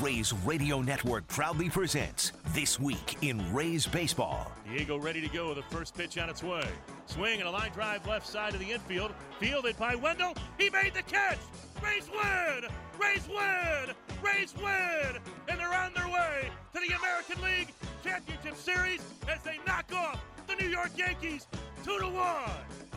Rays Radio Network proudly presents This Week in Rays Baseball. Diego ready to go with the first pitch on its way. Swing and a line drive left side of the infield. Fielded by Wendle. He made the catch. Rays win! Rays win! Rays win! And they're on their way to the American League Championship Series as they knock off the New York Yankees 2 to 1.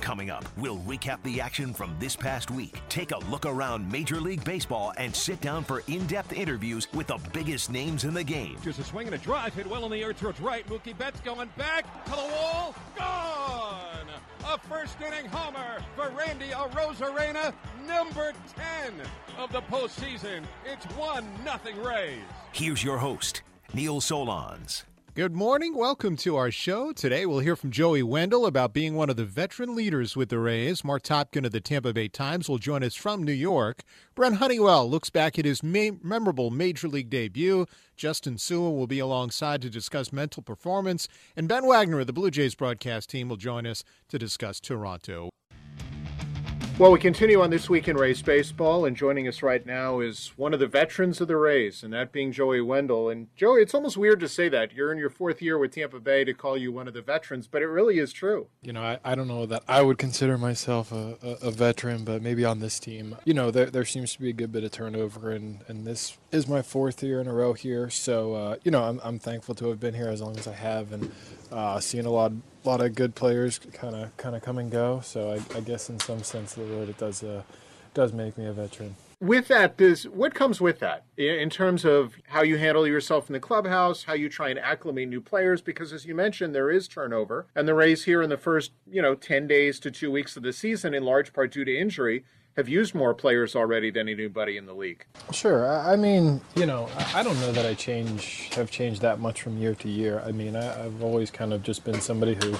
Coming up, we'll recap the action from this past week, take a look around Major League Baseball, and sit down for in depth interviews with the biggest names in the game. Just a swing and a drive hit well in the air towards right. Mookie Betts going back to the wall. Gone! A first inning homer for Randy Arozarena, number 10 of the postseason. It's 1 nothing Rays. Here's your host, Neil Solondz. Good morning. Welcome to our show. Today we'll hear from Joey Wendle about being one of the veteran leaders with the Rays. Mark Topkin of the Tampa Bay Times will join us from New York. Brent Honeywell looks back at his memorable Major League debut. Justin Su'a will be alongside to discuss mental performance. And Ben Wagner of the Blue Jays broadcast team will join us to discuss Toronto. Well, we continue on this week in Rays baseball, and joining us right now is one of the veterans of the Rays, and that being Joey Wendle. And Joey, it's almost weird to say that you're in your fourth year with Tampa Bay to call you one of the veterans, but it really is true. You know, I, I don't know that I would consider myself a, a, a veteran, but maybe on this team, you know, there, there seems to be a good bit of turnover, and, and this is my fourth year in a row here. So, uh, you know, I'm, I'm thankful to have been here as long as I have, and uh, seeing a lot lot of good players kind of kind of come and go. So I, I, guess in some sense of the word, it does uh, does make me a veteran. With that, does what comes with that in terms of how you handle yourself in the clubhouse, how you try and acclimate new players? Because as you mentioned, there is turnover, and the Rays here in the first you know ten days to two weeks of the season, in large part due to injury, have used more players already than anybody in the league. Sure. I mean, you know, I don't know that I change have changed that much from year to year. I mean, I, have always kind of just been somebody who,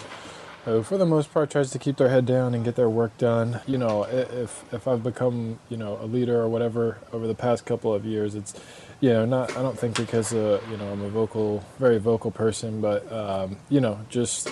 who, for the most part, tries to keep their head down and get their work done. You know, if if I've become you know a leader or whatever over the past couple of years, it's you know not I don't think because uh, you know I'm a vocal, very vocal person, but um, you know just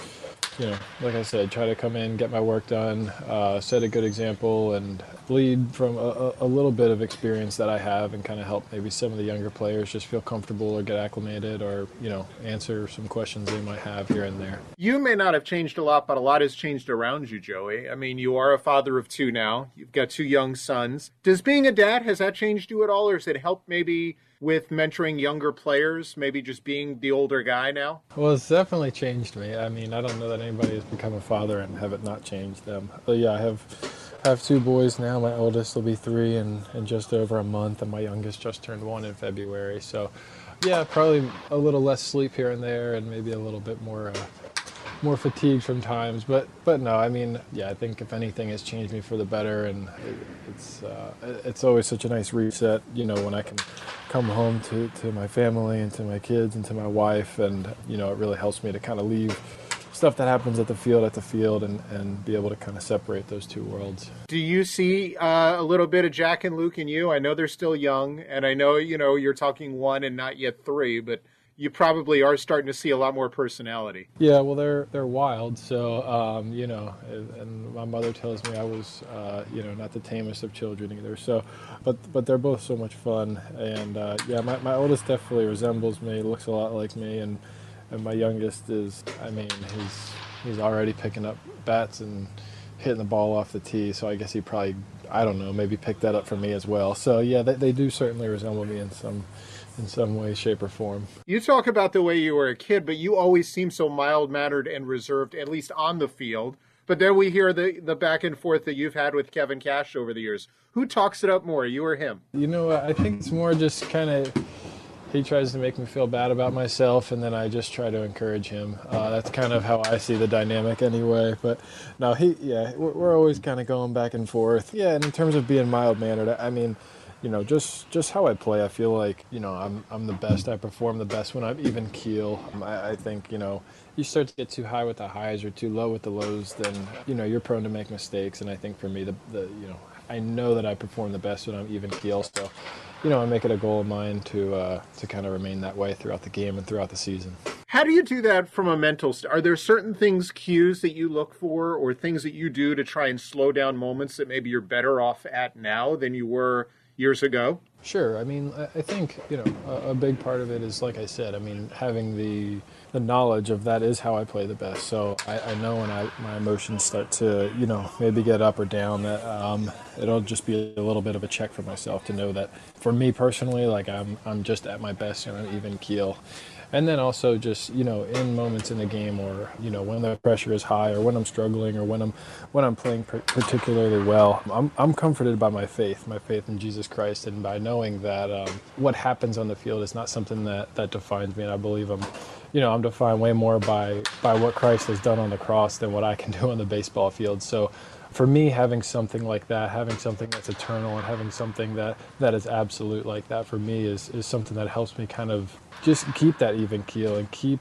you know, like I said, try to come in, get my work done, uh, set a good example, and lead from a, a, little bit of experience that I have, and kind of help maybe some of the younger players just feel comfortable or get acclimated, or you know, answer some questions they might have here and there. You may not have changed a lot, but a lot has changed around you, Joey. I mean, you are a father of two now. You've got two young sons. Does being a dad has that changed you at all, or has it helped maybe? With mentoring younger players, maybe just being the older guy now? Well, it's definitely changed me. I mean, I don't know that anybody has become a father and have it not changed them. But yeah, I have have two boys now. My oldest will be three in, in just over a month, and my youngest just turned one in February. So, yeah, probably a little less sleep here and there, and maybe a little bit more uh, more fatigued from times. But but no, I mean, yeah, I think if anything, it's changed me for the better, and it, it's uh, it's always such a nice reset. You know, when I can come home to to my family and to my kids and to my wife, and you know, it really helps me to kind of leave stuff that happens at the field at the field and, and be able to kind of separate those two worlds. Do you see uh, a little bit of Jack and Luke in you? I know they're still young, and I know you know you're talking one and not yet three, but you probably are starting to see a lot more personality. Yeah, well, they're they're wild. So um, you know, and my mother tells me I was uh, you know not the tamest of children either. So, but but they're both so much fun. And uh, yeah, my, my oldest definitely resembles me, looks a lot like me, and and my youngest is, I mean, he's he's already picking up bats and hitting the ball off the tee. So I guess he probably I don't know maybe picked that up from me as well. So yeah, they, they do certainly resemble me in some in some way, shape, or form. You talk about the way you were a kid, but you always seem so mild mannered and reserved, at least on the field. But then we hear the, the back and forth that you've had with Kevin Cash over the years. Who talks it up more, you or him? You know, I think it's more just kind of he tries to make me feel bad about myself, and then I just try to encourage him. Uh, that's kind of how I see the dynamic, anyway. But no, he, yeah, we're, we're always kind of going back and forth. Yeah, and in terms of being mild mannered, I mean, you know, just just how I play, I feel like you know I'm I'm the best. I perform the best when I'm even keel. Um, I, I think you know you start to get too high with the highs or too low with the lows, then you know you're prone to make mistakes. And I think for me, the the you know I know that I perform the best when I'm even keel. So, you know, I make it a goal of mine to uh, to kind of remain that way throughout the game and throughout the season. How do you do that from a mental? St- are there certain things, cues that you look for, or things that you do to try and slow down moments that maybe you're better off at now than you were? Years ago? Sure. I mean, I think you know a, big part of it is, like I said, I mean, having the the knowledge of that is how I play the best. So I, I know when I my emotions start to you know maybe get up or down, that um, it'll just be a little bit of a check for myself to know that for me personally, like I'm I'm just at my best on an even keel and then also just you know in moments in the game or you know when the pressure is high or when I'm struggling or when I'm when I'm playing particularly well I'm, I'm comforted by my faith my faith in Jesus Christ and by knowing that um, what happens on the field is not something that that defines me. And I believe I'm you know I'm defined way more by by what Christ has done on the cross than what I can do on the baseball field. So for me, having something like that, having something that's eternal, and having something that that is absolute like that, for me is is something that helps me kind of just keep that even keel and keep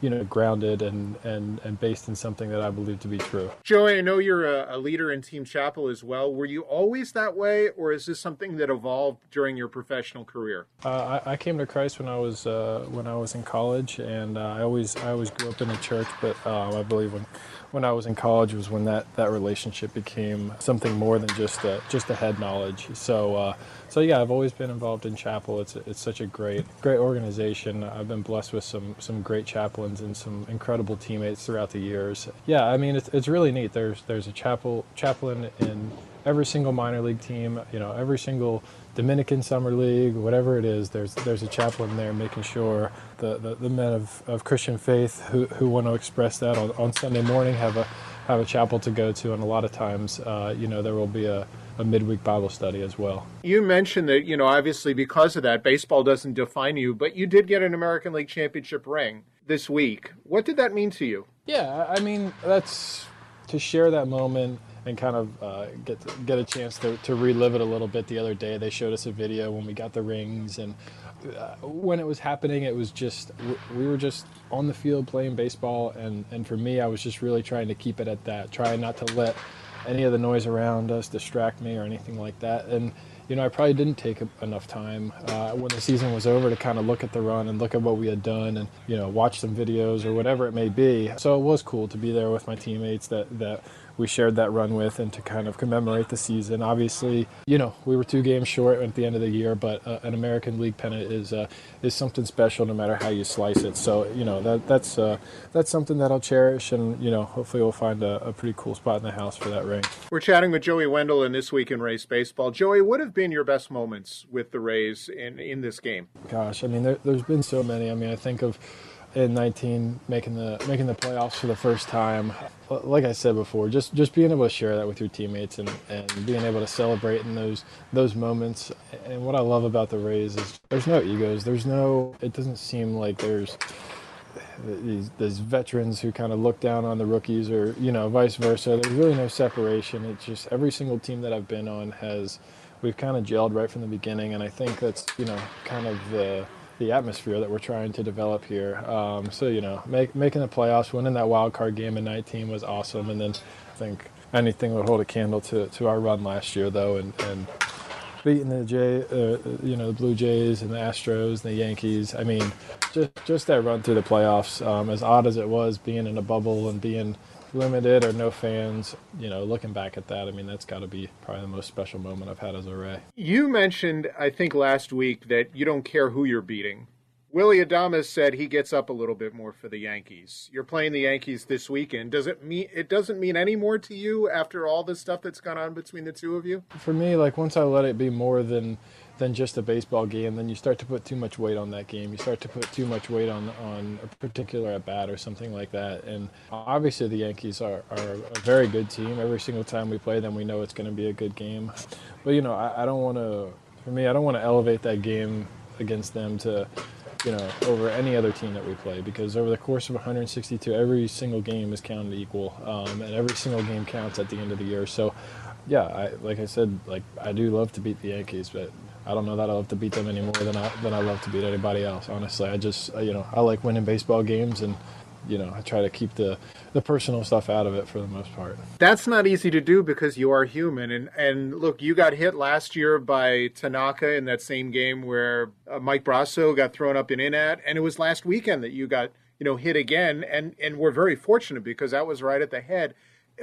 you know, grounded and, and, and based in something that I believe to be true. Joey, I know you're a, a, leader in Team Chapel as well. Were you always that way, or is this something that evolved during your professional career? Uh, I, I, came to Christ when I was uh, when I was in college, and uh, I always I always grew up in the church. But uh, I believe when when I was in college was when that, that relationship became something more than just a, just a head knowledge. So uh, so yeah, I've always been involved in chapel. It's it's such a great great organization. I've been blessed with some some great chaplains and some incredible teammates throughout the years. Yeah, I mean it's it's really neat. There's there's a chapel chaplain in every single minor league team. You know, every single Dominican Summer League, whatever it is, there's there's a chaplain there making sure the, the, the men of, of Christian faith who, who want to express that on, on Sunday morning have a have a chapel to go to, and a lot of times, uh, you know, there will be a, a midweek Bible study as well. You mentioned that, you know, obviously because of that, baseball doesn't define you, but you did get an American League championship ring this week. What did that mean to you? Yeah, I mean, that's to share that moment and kind of uh, get to, get a chance to, to relive it a little bit the other day. They showed us a video when we got the rings, and uh, when it was happening, it was just we were just on the field playing baseball, and and for me, I was just really trying to keep it at that, trying not to let any of the noise around us distract me or anything like that, and you know, I probably didn't take enough time uh, when the season was over to kind of look at the run and look at what we had done and, you know, watch some videos or whatever it may be. So it was cool to be there with my teammates that, that we shared that run with and to kind of commemorate the season. Obviously, you know, we were two games short at the end of the year, but uh, an American League pennant is uh, is something special no matter how you slice it. So, you know, that that's uh, that's something that I'll cherish and, you know, hopefully we'll find a, a, pretty cool spot in the house for that ring. We're chatting with Joey Wendle in This Week in Rays Baseball. Joey, what have been your best moments with the Rays in, in this game? Gosh, I mean, there, there's been so many. I mean, I think of in 19 making the making the playoffs for the first time. Like i said before just just being able to share that with your teammates and, and being able to celebrate in those those moments. And what i love about the rays is there's no egos. There's no it doesn't seem like there's these, these veterans who kind of look down on the rookies or you know vice versa. There's really no separation. It's just every single team that i've been on has we've kind of gelled right from the beginning. And i think that's you know kind of the the atmosphere that we're trying to develop here. Um, so you know, make, making the playoffs, winning that wild card game in 19 was awesome, and then I think anything would hold a candle to, to our run last year though, and, and beating the J, uh, you know, the Blue Jays and the Astros and the Yankees. I mean, just just that run through the playoffs, um, as odd as it was, being in a bubble and being limited or no fans, you know, looking back at that, I mean, that's got to be probably the most special moment I've had as a Ray. You mentioned, I think last week, that you don't care who you're beating. Willie Adames said he gets up a little bit more for the Yankees. You're playing the Yankees this weekend. Does it mean it doesn't mean any more to you after all the stuff that's gone on between the two of you? For me, like once I let it be more than than just a baseball game, then you start to put too much weight on that game. You start to put too much weight on on a particular at bat or something like that. And obviously, the Yankees are, are a very good team. Every single time we play them, we know it's going to be a good game. But you know, I, I don't want to. For me, I don't want to elevate that game against them to you know, over any other team that we play because over the course of 162, every single game is counted equal, um, and every single game counts at the end of the year. So, yeah, I, like I said, like I do love to beat the Yankees, but I don't know that I love to beat them any more than I than I love to beat anybody else. Honestly, I just you know I like winning baseball games and you know I try to keep the the personal stuff out of it for the most part. That's not easy to do because you are human and and look, you got hit last year by Tanaka in that same game where uh, Mike Brosseau got thrown up and in at, and it was last weekend that you got you know hit again, and and we're very fortunate because that was right at the head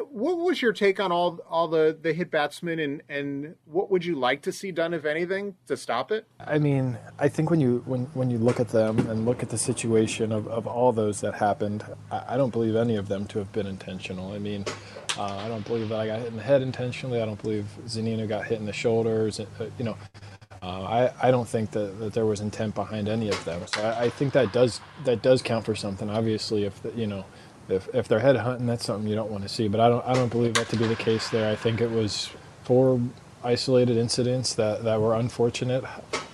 What was your take on all all the, the hit batsmen and, and what would you like to see done, if anything, to stop it? I mean, I think when you when, when you look at them and look at the situation of, of all those that happened, I, I don't believe any of them to have been intentional. I mean, uh, I don't believe that I got hit in the head intentionally. I don't believe Zunino got hit in the shoulders. Uh, you know, uh, I, I don't think that, that there was intent behind any of them. So I, I think that does that does count for something. Obviously, if the, you know if, if they're head hunting, that's something you don't want to see. But I don't I don't believe that to be the case there. I think it was four isolated incidents that, that were unfortunate,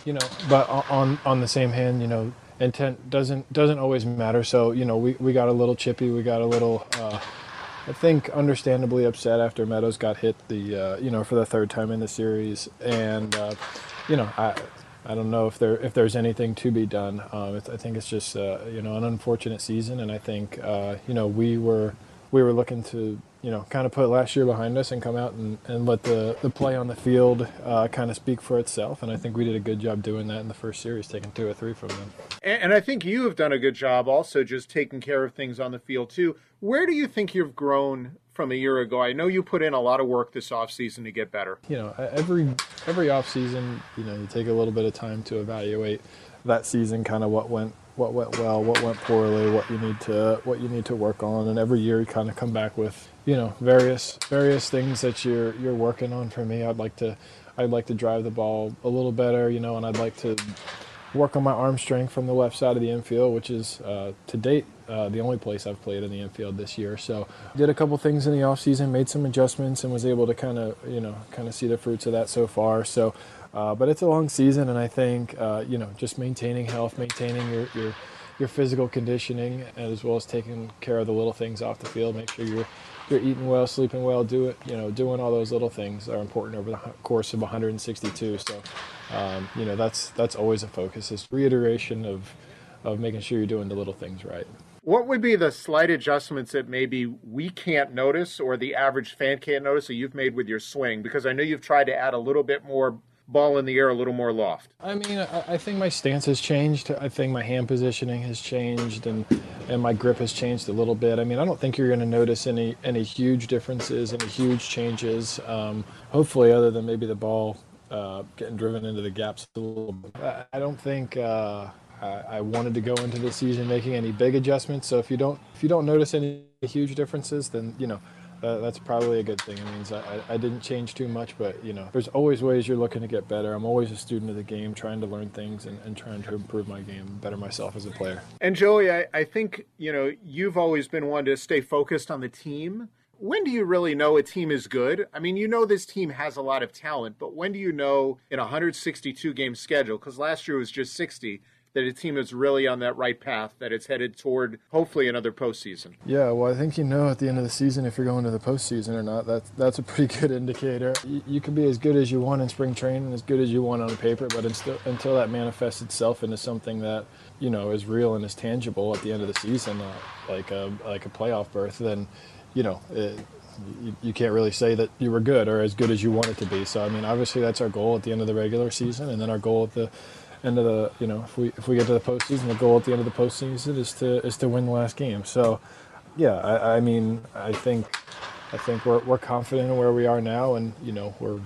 you know. But on on the same hand, you know, intent doesn't doesn't always matter. So you know, we, we got a little chippy, we got a little. Uh, I think understandably upset after Meadows got hit the uh, you know for the third time in the series, and uh, you know I I don't know if there if there's anything to be done. Um, I think it's just uh, you know an unfortunate season, and I think uh, you know we were we were looking to you know kind of put last year behind us and come out and, and let the, the play on the field uh, kind of speak for itself. And I think we did a good job doing that in the first series, taking two or three from them. And, and I think you have done a good job also just taking care of things on the field too. Where do you think you've grown from a year ago? I know you put in a lot of work this offseason to get better. You know, every every offseason, you know, you take a little bit of time to evaluate that season, kind of what went what went well, what went poorly, what you need to what you need to work on, and every year you kind of come back with you know various various things that you're you're working on. For me, I'd like to I'd like to drive the ball a little better, you know, and I'd like to work on my arm strength from the left side of the infield, which is uh, to date uh, the only place I've played in the infield this year. So did a couple things in the off season, made some adjustments, and was able to kind of you know kind of see the fruits of that so far. So, uh, but it's a long season, and I think uh, you know just maintaining health, maintaining your, your your physical conditioning, as well as taking care of the little things off the field. Make sure you're you're eating well, sleeping well, do it. You know, doing all those little things are important over the course of 162. So, um, you know, that's that's always a focus. Is reiteration of of making sure you're doing the little things right. What would be the slight adjustments that maybe we can't notice or the average fan can't notice that you've made with your swing? Because I know you've tried to add a little bit more ball in the air, a little more loft. I mean, I, I think my stance has changed. I think my hand positioning has changed, and and my grip has changed a little bit. I mean, I don't think you're going to notice any any huge differences, any huge changes. Um, hopefully, other than maybe the ball uh, getting driven into the gaps a little bit. I don't think. Uh, I wanted to go into the season making any big adjustments. So if you don't if you don't notice any huge differences, then you know that, that's probably a good thing. It means I, I didn't change too much, but you know there's always ways you're looking to get better. I'm always a student of the game, trying to learn things and, and trying to improve my game, better myself as a player. And Joey, I, I think you know you've always been one to stay focused on the team when do you really know a team is good? I mean, you know this team has a lot of talent, but when do you know in a 162 game schedule? Because last year it was just 60 that a team is really on that right path, that it's headed toward hopefully another postseason. Yeah, well, I think you know at the end of the season if you're going to the postseason or not. That's that's a pretty good indicator. You, you can be as good as you want in spring training, as good as you want on paper, but until, until that manifests itself into something that you know is real and is tangible at the end of the season, uh, like a like a playoff berth, then you know. It, you, you, can't really say that you were good or as good as you want it to be. So I mean, obviously that's our goal at the end of the regular season, and then our goal at the end of the you know if we if we get to the postseason, the goal at the end of the postseason is to is to win the last game. So, yeah, I, I mean I think I think we're we're confident in where we are now, and you know we're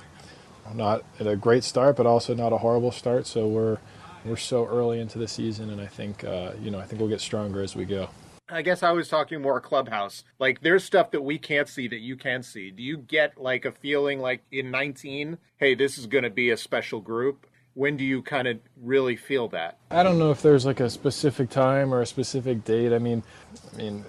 not at a great start, but also not a horrible start. So we're we're so early into the season, and I think uh, you know I think we'll get stronger as we go. I guess I was talking more clubhouse. Like there's stuff that we can't see that you can see. Do you get like a feeling like in 19, hey, this is going to be a special group? when do you kind of really feel that? I don't know if there's like a specific time or a specific date. I mean, I mean,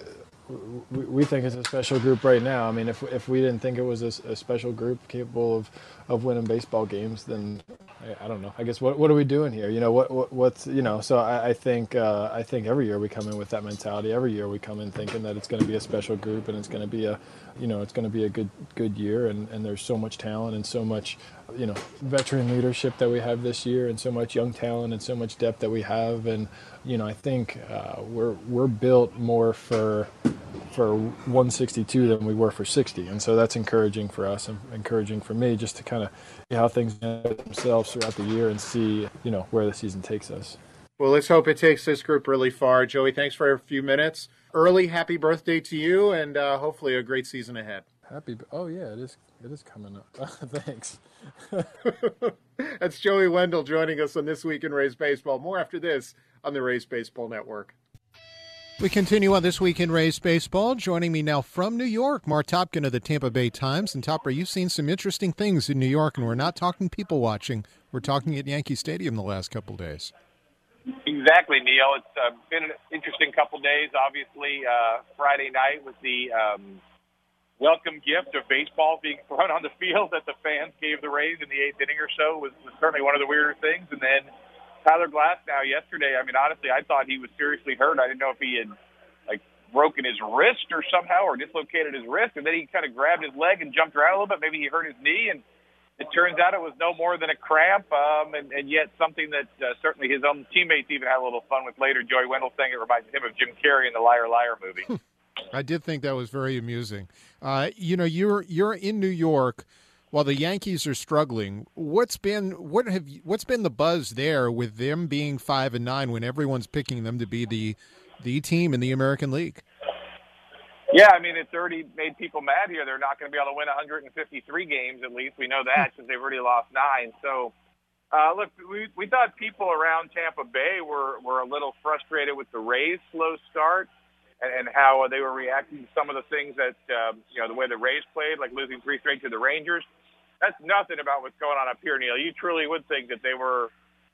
we think it's a special group right now. I mean, if if we didn't think it was a, a special group capable of, of winning baseball games, then I, I, don't know. I guess what what are we doing here? You know, what, what what's you know? So I, I think uh, I think every year we come in with that mentality. Every year we come in thinking that it's going to be a special group and it's going to be a you know it's going to be a good good year. And, and there's so much talent and so much you know veteran leadership that we have this year and so much young talent and so much depth that we have. And you know I think uh, we're we're built more for for 162 than we were for 60 and so that's encouraging for us and encouraging for me just to kind of see how things themselves throughout the year and see you know where the season takes us. Well let's hope it takes this group really far. Joey thanks for a few minutes early happy birthday to you and uh, hopefully a great season ahead Happy. Oh yeah, it is. It is coming up. Thanks. That's Joey Wendle joining us on this week in Rays baseball. More after this on the Rays Baseball Network. We continue on this week in Rays baseball. Joining me now from New York, Mark Topkin of the Tampa Bay Times. And Topper, you've seen some interesting things in New York, and we're not talking people watching. We're talking at Yankee Stadium the last couple days. Exactly, Neil. It's uh, been an interesting couple days. Obviously, uh, Friday night was the um, welcome gift of baseball being thrown on the field that the fans gave the Rays in the eighth inning or so was, was certainly one of the weirder things. And then Tyler Glasnow yesterday, I mean, honestly, I thought he was seriously hurt. I didn't know if he had like broken his wrist or somehow or dislocated his wrist, and then he kind of grabbed his leg and jumped around a little bit. Maybe he hurt his knee, and it turns out it was no more than a cramp, um, and, and yet something that uh, certainly his own teammates even had a little fun with later. Joey Wendle saying it reminded him of Jim Carrey in the Liar Liar movie. I did think that was very amusing. Uh, you know, you're you're in New York while the Yankees are struggling. What's been what have what's been the buzz there with them being five and nine when everyone's picking them to be the the team in the American League? Yeah, I mean it's already made people mad here. They're not going to be able to win 153 games at least. We know that because they've already lost nine. So. Uh, look, we, we thought people around Tampa Bay were, were a little frustrated with the Rays' slow start and, and how they were reacting to some of the things that um, you know the way the Rays played, like losing three straight to the Rangers. That's nothing about what's going on up here, Neil. You truly would think that they were,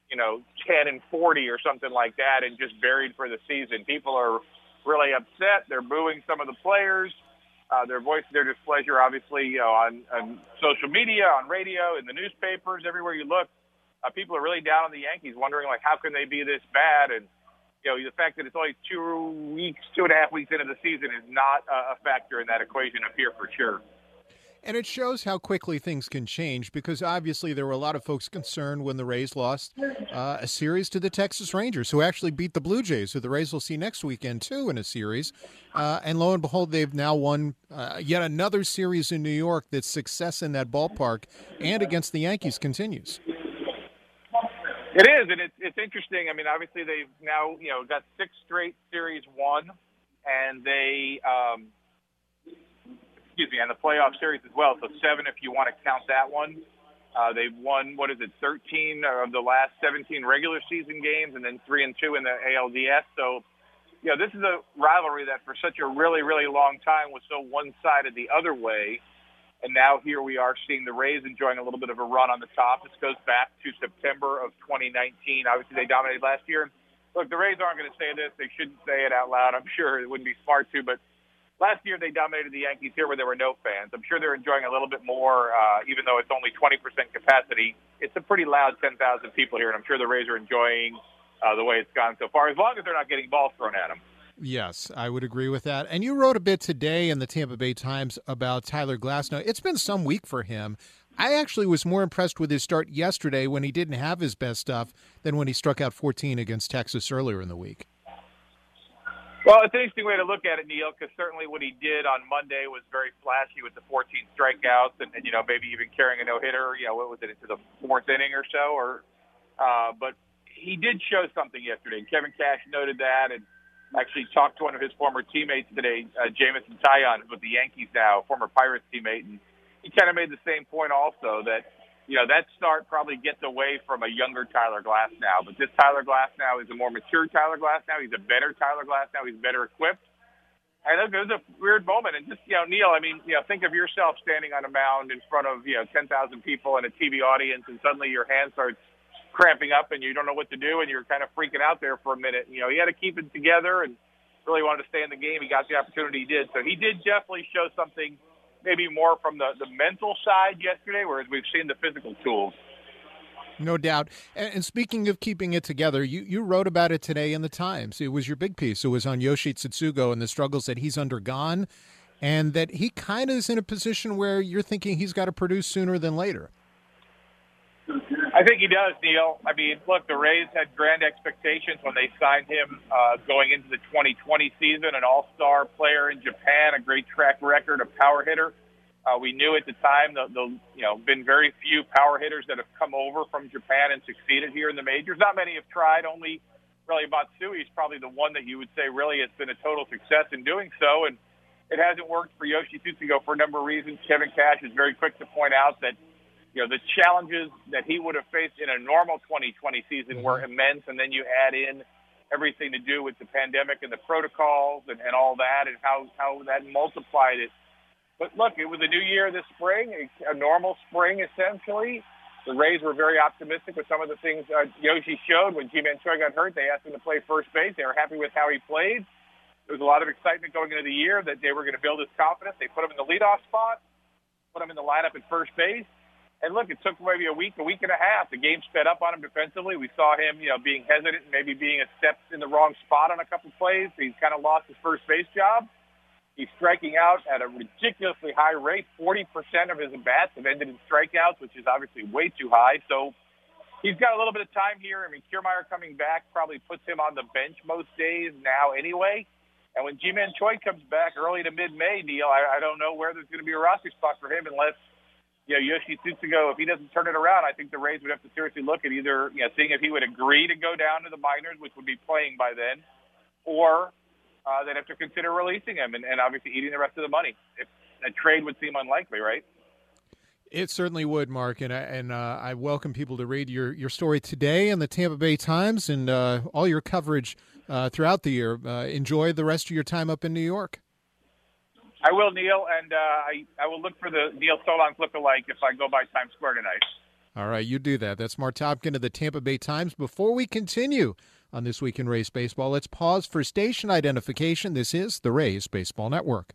you know, 10 and 40 or something like that, and just buried for the season. People are really upset. They're booing some of the players. Uh, they're voicing their displeasure, obviously, you know, on, on social media, on radio, in the newspapers, everywhere you look. Uh, people are really down on the Yankees, wondering like, how can they be this bad? And you know, the fact that it's only two weeks, two and a half weeks into the season is not a factor in that equation up here for sure. And it shows how quickly things can change because obviously there were a lot of folks concerned when the Rays lost uh, a series to the Texas Rangers, who actually beat the Blue Jays, who the Rays will see next weekend too in a series. Uh, and lo and behold, they've now won uh, yet another series in New York. That success in that ballpark and against the Yankees continues. It is, and it's it's interesting. I mean, obviously they've now you know got six straight series won, and they um, excuse me, and the playoff series as well. So seven if you want to count that one. Uh, they've won what is it, 13 of the last 17 regular season games, and then three and two in the ALDS. So, you know, this is a rivalry that for such a really, really long time was so one-sided the other way. And now here we are seeing the Rays enjoying a little bit of a run on the top. This goes back to September of 2019. Obviously, they dominated last year. Look, the Rays aren't going to say this. They shouldn't say it out loud. I'm sure it wouldn't be smart to, but last year they dominated the Yankees here where there were no fans. I'm sure they're enjoying a little bit more, uh, even though it's only 20% capacity. It's a pretty loud 10,000 people here, and I'm sure the Rays are enjoying uh, the way it's gone so far, as long as they're not getting balls thrown at them. Yes, I would agree with that. And you wrote a bit today in the Tampa Bay Times about Tyler Glasnow. It's been some week for him. I actually was more impressed with his start yesterday when he didn't have his best stuff than when he struck out 14 against Texas earlier in the week. Well, it's an interesting way to look at it, Neil, because certainly what he did on Monday was very flashy with the 14 strikeouts and, and you know, maybe even carrying a no hitter. You know, what was it into the fourth inning or so? Or, uh, but he did show something yesterday. and Kevin Cash noted that, and actually talked to one of his former teammates today, uh, Jameson Taillon, with the Yankees now, former Pirates teammate, and he kind of made the same point also that you know that start probably gets away from a younger Tyler Glass now. but this Tyler Glasnow is a more mature Tyler Glasnow. He's a better Tyler Glasnow. He's better equipped. And it was a weird moment. And just, you know, Neil, I mean, you know, think of yourself standing on a mound in front of, you know, 10,000 people and a TV audience, and suddenly your hand starts cramping up and you don't know what to do and you're kind of freaking out there for a minute. You know, he had to keep it together and really wanted to stay in the game. He got the opportunity he did. So he did definitely show something maybe more from the, the mental side yesterday, whereas we've seen the physical tools. No doubt. And, speaking of keeping it together, you, you wrote about it today in the Times. It was your big piece. It was on Yoshi Tsutsugo and the struggles that he's undergone, and that he kind of is in a position where you're thinking he's got to produce sooner than later. Think he does, Neil. I mean, look, the Rays had grand expectations when they signed him uh, going into the 2020 season, an all-star player in Japan, a great track record, a power hitter. Uh, we knew at the time the, the you know been very few power hitters that have come over from Japan and succeeded here in the majors. Not many have tried. Only really Matsui is probably the one that you would say really has been a total success in doing so. And it hasn't worked for Yoshi Tsutsugo for a number of reasons. Kevin Cash is very quick to point out that you know the challenges that he would have faced in a normal 2020 season were immense, and then you add in everything to do with the pandemic and the protocols and, and all that, and how how that multiplied it. But look, it was a new year this spring, a, a normal spring essentially. The Rays were very optimistic with some of the things uh, Yoshi showed when Ji-Man Choi got hurt. They asked him to play first base. They were happy with how he played. There was a lot of excitement going into the year that they were going to build his confidence. They put him in the leadoff spot, put him in the lineup at first base. And look, it took maybe a week, a week and a half. The game sped up on him defensively. We saw him, you know, being hesitant, maybe being a step in the wrong spot on a couple plays. He's kind of lost his first base job. He's striking out at a ridiculously high rate. 40% of his at bats have ended in strikeouts, which is obviously way too high. So he's got a little bit of time here. I mean, Kiermaier coming back probably puts him on the bench most days now anyway. And when Ji-Man Choi comes back early to mid-May, Neil, I, I don't know where there's going to be a roster spot for him unless, you know, Yoshi Tsutsugo, if he doesn't turn it around, I think the Rays would have to seriously look at either, you know, seeing if he would agree to go down to the minors, which would be playing by then, or uh, they'd have to consider releasing him and, and obviously eating the rest of the money. If a trade would seem unlikely, right? It certainly would, Mark, and I, and uh, I welcome people to read your, your story today in the Tampa Bay Times and uh, all your coverage uh, throughout the year. Uh, enjoy the rest of your time up in New York. I will, Neil, and uh, I, I will look for the Neil Solondz look-alike if I go by Times Square tonight. All right, you do that. That's Mark Topkin of the Tampa Bay Times. Before we continue on This Week in Rays Baseball, let's pause for station identification. This is the Rays Baseball Network.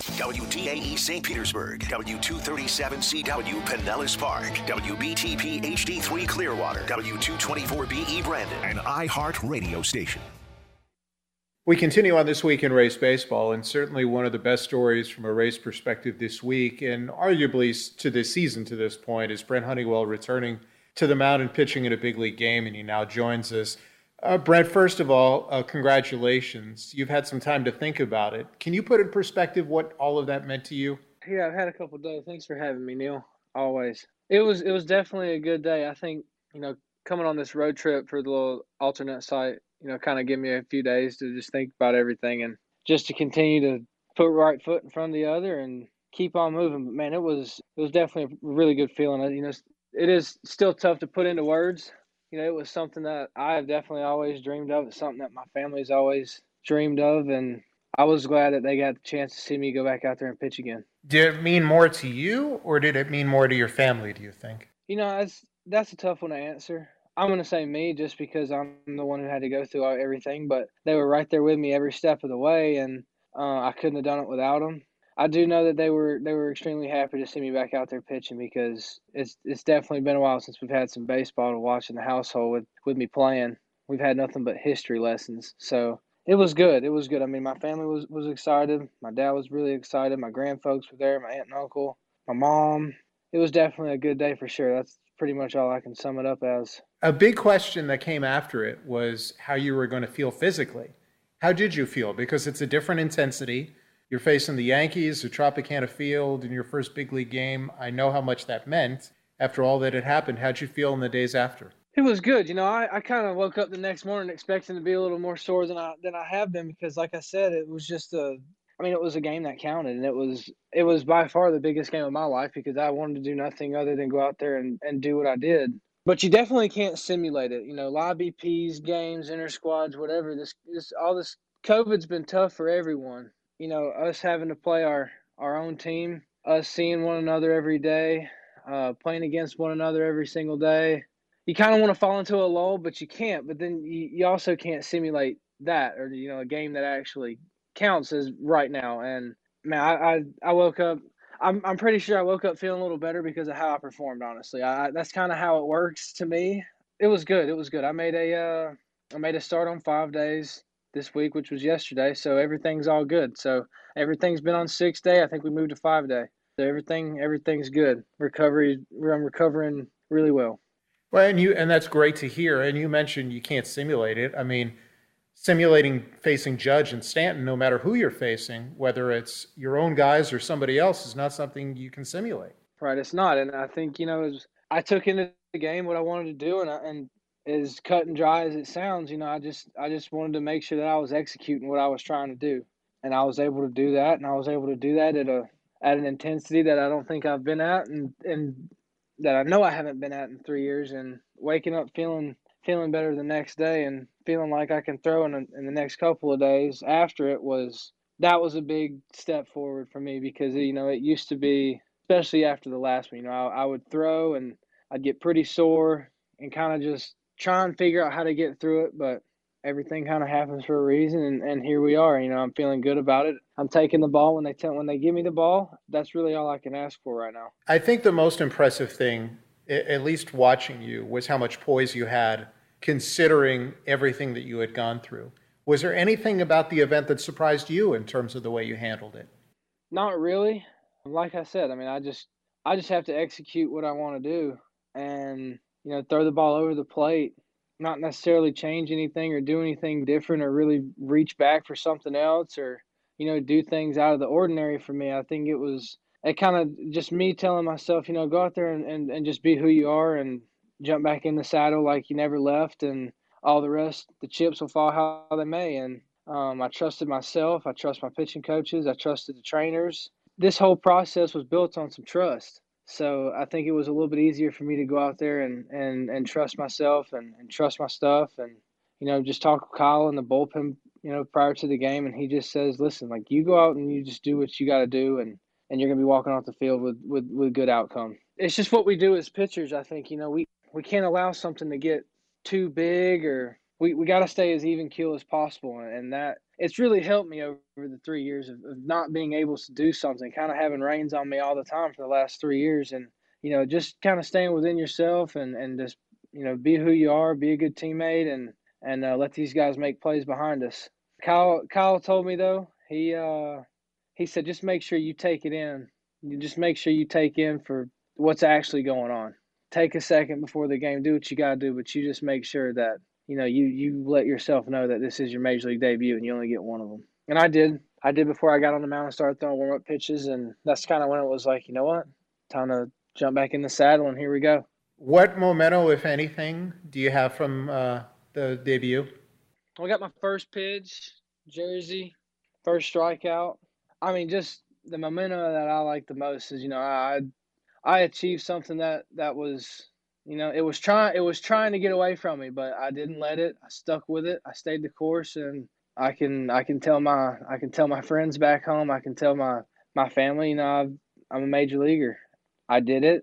WDAE St. Petersburg, W237CW Pinellas Park, WBTP HD3 Clearwater, W224BE Brandon, an iHeart radio station. We continue on this week in race baseball, and certainly one of the best stories from a race perspective this week, and arguably to this season to this point, is Brent Honeywell returning to the mound and pitching in a big league game, and he now joins us. Uh, Brent, first of all, uh, congratulations. You've had some time to think about it. Can you put in perspective what all of that meant to you? Yeah, I've had a couple days. Thanks for having me, Neil. Always. It was it was definitely a good day. I think you know coming on this road trip for the little alternate site, you know, kind of give me a few days to just think about everything and just to continue to put right foot in front of the other and keep on moving. But man, it was it was definitely a really good feeling. You know, it is still tough to put into words you know, it was something that I have definitely always dreamed of. It's something that my family's always dreamed of, and I was glad that they got the chance to see me go back out there and pitch again. Did it mean more to you, or did it mean more to your family? Do you think? You know, that's that's a tough one to answer. I'm going to say me just because I'm the one who had to go through everything, but they were right there with me every step of the way, and uh, I couldn't have done it without them. I do know that they were they were extremely happy to see me back out there pitching because it's it's definitely been a while since we've had some baseball to watch in the household with with me playing. We've had nothing but history lessons, so it was good. It was good. I mean, my family was was excited. My dad was really excited. My grandfolks were there. My aunt and uncle. My mom. It was definitely a good day for sure. That's pretty much all I can sum it up as. A big question that came after it was how you were going to feel physically. How did you feel? Because it's a different intensity you're facing the Yankees, the Tropicana Field in your first big league game. I know how much that meant after all that had happened. How'd you feel in the days after? It was good. You know, I, I kind of woke up the next morning expecting to be a little more sore than I than I have been because, like I said, it was just a. I mean, it was a game that counted, and it was it was by far the biggest game of my life because I wanted to do nothing other than go out there and, and do what I did. But you definitely can't simulate it. You know, live BPs, games, inter squads, whatever. This this all this COVID's been tough for everyone you know, us having to play our, our own team, us seeing one another every day, uh, playing against one another every single day. You kind of want to fall into a lull, but you can't. But then you, you also can't simulate that or, you know, a game that actually counts as right now. And man, I, I, I woke up, I'm, I'm pretty sure I woke up feeling a little better because of how I performed, honestly. I, that's kind of how it works to me. It was good. It was good. I made a, uh, I made a start on five days this week, which was yesterday. So everything's all good. So everything's been on six day. I think we moved to five day. So everything everything's good. Recovery, I'm recovering really well. Well, and you and that's great to hear. And you mentioned you can't simulate it. I mean, simulating facing Judge and Stanton, no matter who you're facing, whether it's your own guys or somebody else, is not something you can simulate. Right, it's not. And I think you know, I took into the game what I wanted to do, and I, and as cut and dry as it sounds, you know, I just I just wanted to make sure that I was executing what I was trying to do. and I was able to do that, and I was able to do that at a at an intensity that I don't think I've been at, and and that I know I haven't been at in three years, and waking up feeling feeling better the next day and feeling like I can throw in, a, in the next couple of days after it was that was a big step forward for me because you know it used to be especially after the last one you know I, I would throw and I'd get pretty sore and kind of just try and figure out how to get through it but everything kind of happens for a reason and, and here we are you know i'm feeling good about it. I'm taking the ball when they tell when they give me the ball that's really all i can ask for right now. I think the most impressive thing at least watching you was how much poise you had considering everything that you had gone through. Was there anything about the event that surprised you in terms of the way you handled it? Not really. Like i said i mean i just i just have to execute what i want to do and you know throw the ball over the plate not necessarily change anything or do anything different or really reach back for something else or you know do things out of the ordinary for me. I think it was it kind of just me telling myself you know go out there and, and, and just be who you are and jump back in the saddle like you never left and all the rest. The chips will fall how they may. And um, i trusted myself. I trust my pitching coaches. I trusted the trainers. This whole process was built on some trust. So I think it was a little bit easier for me to go out there and, and, and trust myself and, and trust my stuff and, you know, just talk with Kyle in the bullpen, you know, prior to the game. And he just says, listen, like you go out and you just do what you got to do and, and you're going to be walking off the field with, with, with good outcome. It's just what we do as pitchers. I think, you know, we, we can't allow something to get too big or we, we got to stay as even keel as possible. And that, it's really helped me over the three years of, of not being able to do something, kind of having reins on me all the time for the last three years, and you know, just kind of staying within yourself and and just you know, be who you are, be a good teammate, and and uh, let these guys make plays behind us. Kyle Kyle told me though he uh he said just make sure you take it in. You just make sure you take in for what's actually going on. Take a second before the game, do what you got to do, but you just make sure that you know, you you let yourself know that this is your major league debut and you only get one of them. And I did. I did before I got on the mound and started throwing warm up pitches, and that's kind of when it was like, you know what, time to jump back in the saddle, and here we go. What memento, if anything, do you have from uh, the debut? I got my first pitch, jersey, first strikeout. I mean, just the memento that I like the most is, you know, I I achieved something that that was you know, it was trying it was trying to get away from me, but I didn't let it. I stuck with it. I stayed the course and I can I can tell my I can tell my friends back home, I can tell my my family, you know, I've, I'm a major leaguer. I did it,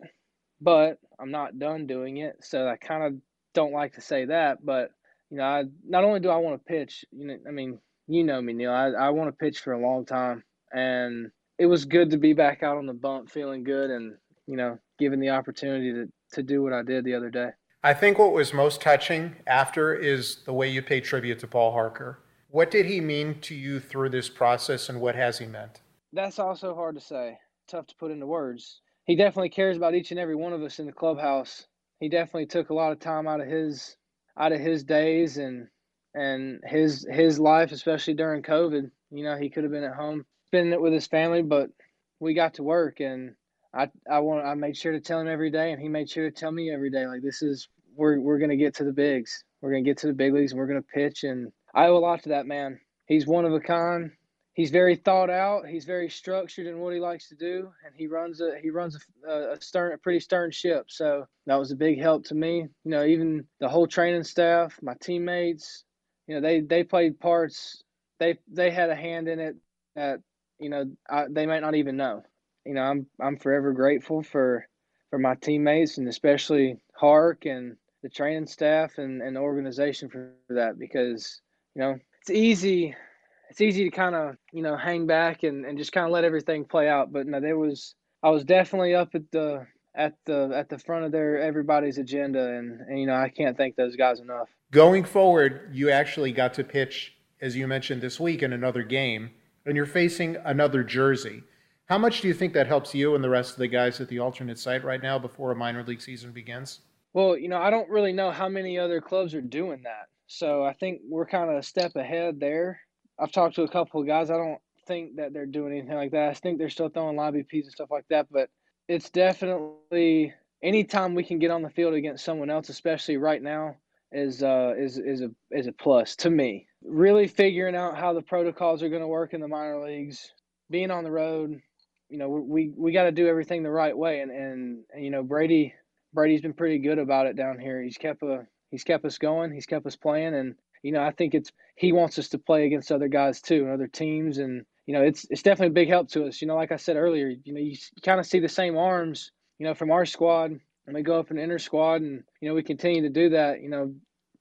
but I'm not done doing it. So I kind of don't like to say that, but you know, I not only do I want to pitch, you know, I mean, you know me, Neil. I I want to pitch for a long time, and it was good to be back out on the bump, feeling good, and you know, given the opportunity to to do what I did the other day. I think what was most touching after is the way you pay tribute to Paul Harker. What did he mean to you through this process and what has he meant? That's also hard to say. Tough to put into words. He definitely cares about each and every one of us in the clubhouse. He definitely took a lot of time out of his out of his days and and his his life, especially during COVID. You know, he could have been at home spending it with his family, but we got to work and I I want I made sure to tell him every day, and he made sure to tell me every day. Like this is we're we're gonna get to the bigs. We're gonna get to the big leagues, and we're gonna pitch. And I owe a lot to that man. He's one of a kind. He's very thought out. He's very structured in what he likes to do, and he runs a he runs a, a stern a pretty stern ship. So that was a big help to me. You know, even the whole training staff, my teammates, you know, they they played parts. They they had a hand in it that you know I, they might not even know you know, I'm I'm forever grateful for for my teammates and especially Hark and the training staff and, and the organization for that because, you know, it's easy it's easy to kind of, you know, hang back and, and just kind of let everything play out. But no, there was I was definitely up at the at the at the front of their everybody's agenda and, and you know, I can't thank those guys enough. Going forward, you actually got to pitch, as you mentioned this week, in another game, and you're facing another jersey. How much do you think that helps you and the rest of the guys at the alternate site right now before a minor league season begins? Well, you know, I don't really know how many other clubs are doing that. So I think we're kind of a step ahead there. I've talked to a couple of guys. I don't think that they're doing anything like that. I think they're still throwing live BPs and stuff like that. But it's definitely anytime we can get on the field against someone else, especially right now, is uh is is a is a plus to me. really figuring out how the protocols are going to work in the minor leagues, being on the road. You know, we we got to do everything the right way, and, and you know Brady Brady's been pretty good about it down here. He's kept a he's kept us going. He's kept us playing, and you know I think it's he wants us to play against other guys too and other teams, and you know it's it's definitely a big help to us. You know, like I said earlier, you know you kind of see the same arms, you know, from our squad, and we go up the inner squad, and you know we continue to do that. You know,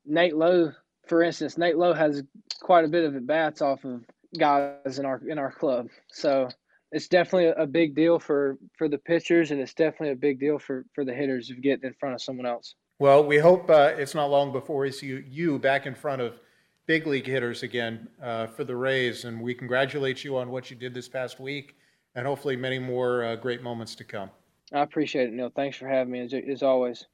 Nate Lowe, for instance, Nate Lowe has quite a bit of at bats off of guys in our in our club, so it's definitely a big deal for for the pitchers, and it's definitely a big deal for for the hitters of getting in front of someone else. Well, we hope uh, it's not long before we see you, you back in front of big league hitters again uh, for the Rays, and we congratulate you on what you did this past week, and hopefully many more uh, great moments to come. I appreciate it, Neil. Thanks for having me as, as always.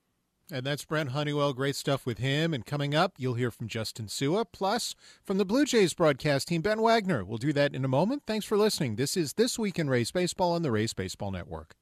And that's Brent Honeywell. Great stuff with him. And coming up, you'll hear from Justin Su'a, plus from the Blue Jays broadcast team, Ben Wagner. We'll do that in a moment. Thanks for listening. This is This Week in Rays Baseball on the Rays Baseball Network.